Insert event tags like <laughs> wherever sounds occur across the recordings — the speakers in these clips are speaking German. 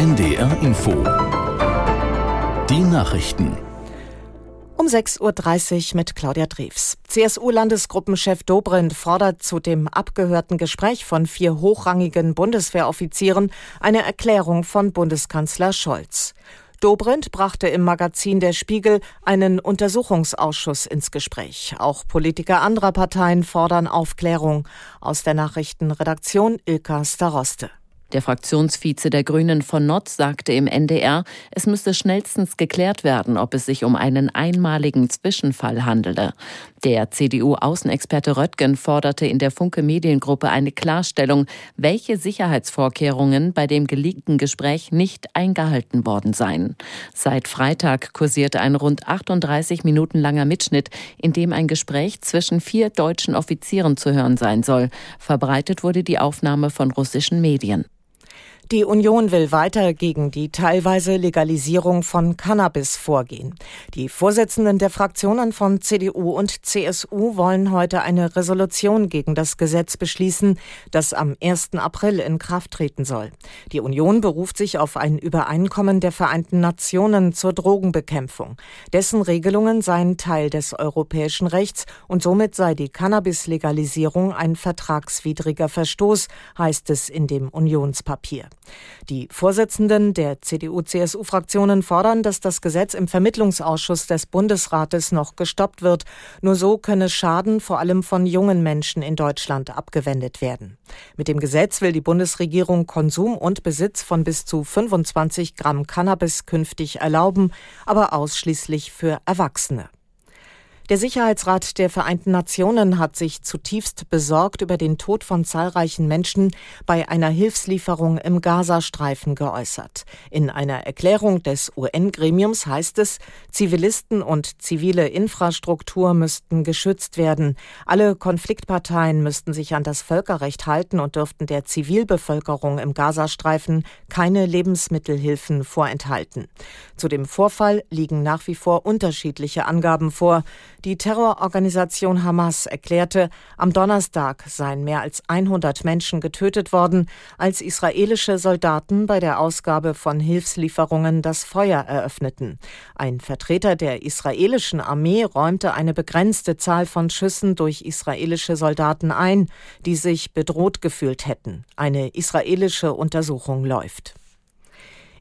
NDR Info. Die Nachrichten. Um 6.30 Uhr mit Claudia Drews. CSU-Landesgruppenchef Dobrindt fordert zu dem abgehörten Gespräch von vier hochrangigen Bundeswehroffizieren eine Erklärung von Bundeskanzler Scholz. Dobrindt brachte im Magazin Der Spiegel einen Untersuchungsausschuss ins Gespräch. Auch Politiker anderer Parteien fordern Aufklärung. Aus der Nachrichtenredaktion Ilka Staroste. Der Fraktionsvize der Grünen von Notz sagte im NDR, es müsse schnellstens geklärt werden, ob es sich um einen einmaligen Zwischenfall handele. Der CDU-Außenexperte Röttgen forderte in der Funke Mediengruppe eine Klarstellung, welche Sicherheitsvorkehrungen bei dem geleakten Gespräch nicht eingehalten worden seien. Seit Freitag kursierte ein rund 38 Minuten langer Mitschnitt, in dem ein Gespräch zwischen vier deutschen Offizieren zu hören sein soll. Verbreitet wurde die Aufnahme von russischen Medien. Die Union will weiter gegen die teilweise Legalisierung von Cannabis vorgehen. Die Vorsitzenden der Fraktionen von CDU und CSU wollen heute eine Resolution gegen das Gesetz beschließen, das am 1. April in Kraft treten soll. Die Union beruft sich auf ein Übereinkommen der Vereinten Nationen zur Drogenbekämpfung. Dessen Regelungen seien Teil des europäischen Rechts und somit sei die Cannabis-Legalisierung ein vertragswidriger Verstoß, heißt es in dem Unionspapier. Die Vorsitzenden der CDU-CSU-Fraktionen fordern, dass das Gesetz im Vermittlungsausschuss des Bundesrates noch gestoppt wird. Nur so könne Schaden vor allem von jungen Menschen in Deutschland abgewendet werden. Mit dem Gesetz will die Bundesregierung Konsum und Besitz von bis zu 25 Gramm Cannabis künftig erlauben, aber ausschließlich für Erwachsene. Der Sicherheitsrat der Vereinten Nationen hat sich zutiefst besorgt über den Tod von zahlreichen Menschen bei einer Hilfslieferung im Gazastreifen geäußert. In einer Erklärung des UN-Gremiums heißt es, Zivilisten und zivile Infrastruktur müssten geschützt werden. Alle Konfliktparteien müssten sich an das Völkerrecht halten und dürften der Zivilbevölkerung im Gazastreifen keine Lebensmittelhilfen vorenthalten. Zu dem Vorfall liegen nach wie vor unterschiedliche Angaben vor. Die Terrororganisation Hamas erklärte, am Donnerstag seien mehr als 100 Menschen getötet worden, als israelische Soldaten bei der Ausgabe von Hilfslieferungen das Feuer eröffneten. Ein Vertreter der israelischen Armee räumte eine begrenzte Zahl von Schüssen durch israelische Soldaten ein, die sich bedroht gefühlt hätten. Eine israelische Untersuchung läuft.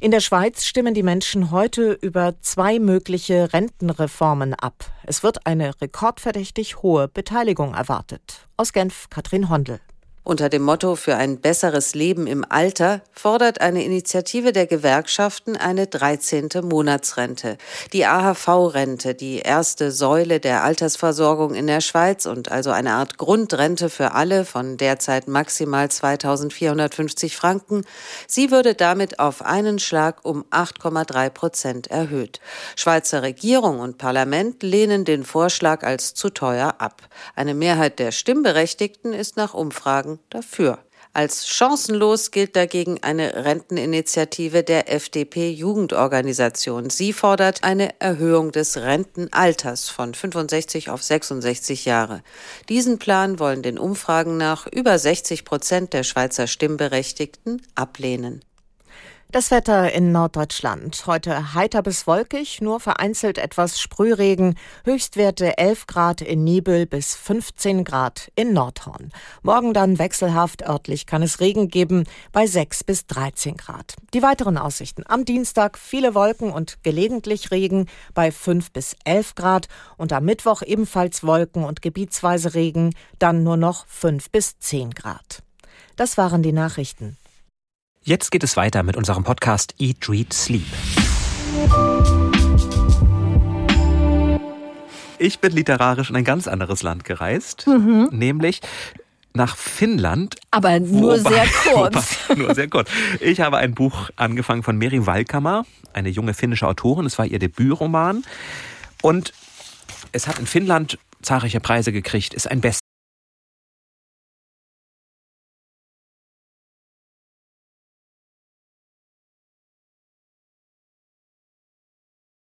In der Schweiz stimmen die Menschen heute über zwei mögliche Rentenreformen ab. Es wird eine rekordverdächtig hohe Beteiligung erwartet. Aus Genf Katrin Hondel. Unter dem Motto für ein besseres Leben im Alter fordert eine Initiative der Gewerkschaften eine 13. Monatsrente. Die AHV-Rente, die erste Säule der Altersversorgung in der Schweiz und also eine Art Grundrente für alle von derzeit maximal 2450 Franken. Sie würde damit auf einen Schlag um 8,3 Prozent erhöht. Schweizer Regierung und Parlament lehnen den Vorschlag als zu teuer ab. Eine Mehrheit der Stimmberechtigten ist nach Umfragen dafür. Als chancenlos gilt dagegen eine Renteninitiative der FDP-Jugendorganisation. Sie fordert eine Erhöhung des Rentenalters von 65 auf 66 Jahre. Diesen Plan wollen den Umfragen nach über 60 Prozent der Schweizer Stimmberechtigten ablehnen. Das Wetter in Norddeutschland. Heute heiter bis wolkig, nur vereinzelt etwas Sprühregen. Höchstwerte 11 Grad in Nibel bis 15 Grad in Nordhorn. Morgen dann wechselhaft, örtlich kann es Regen geben bei 6 bis 13 Grad. Die weiteren Aussichten. Am Dienstag viele Wolken und gelegentlich Regen bei 5 bis 11 Grad und am Mittwoch ebenfalls Wolken und gebietsweise Regen, dann nur noch 5 bis 10 Grad. Das waren die Nachrichten. Jetzt geht es weiter mit unserem Podcast Eat, Read, Sleep. Ich bin literarisch in ein ganz anderes Land gereist, mhm. nämlich nach Finnland. Aber nur wobei, sehr kurz. <laughs> Wobei, nur sehr kurz. Ich habe ein Buch angefangen von Meri Valkama, eine junge finnische Autorin. Es war ihr Debütroman. Und es hat in Finnland zahlreiche Preise gekriegt, ist ein.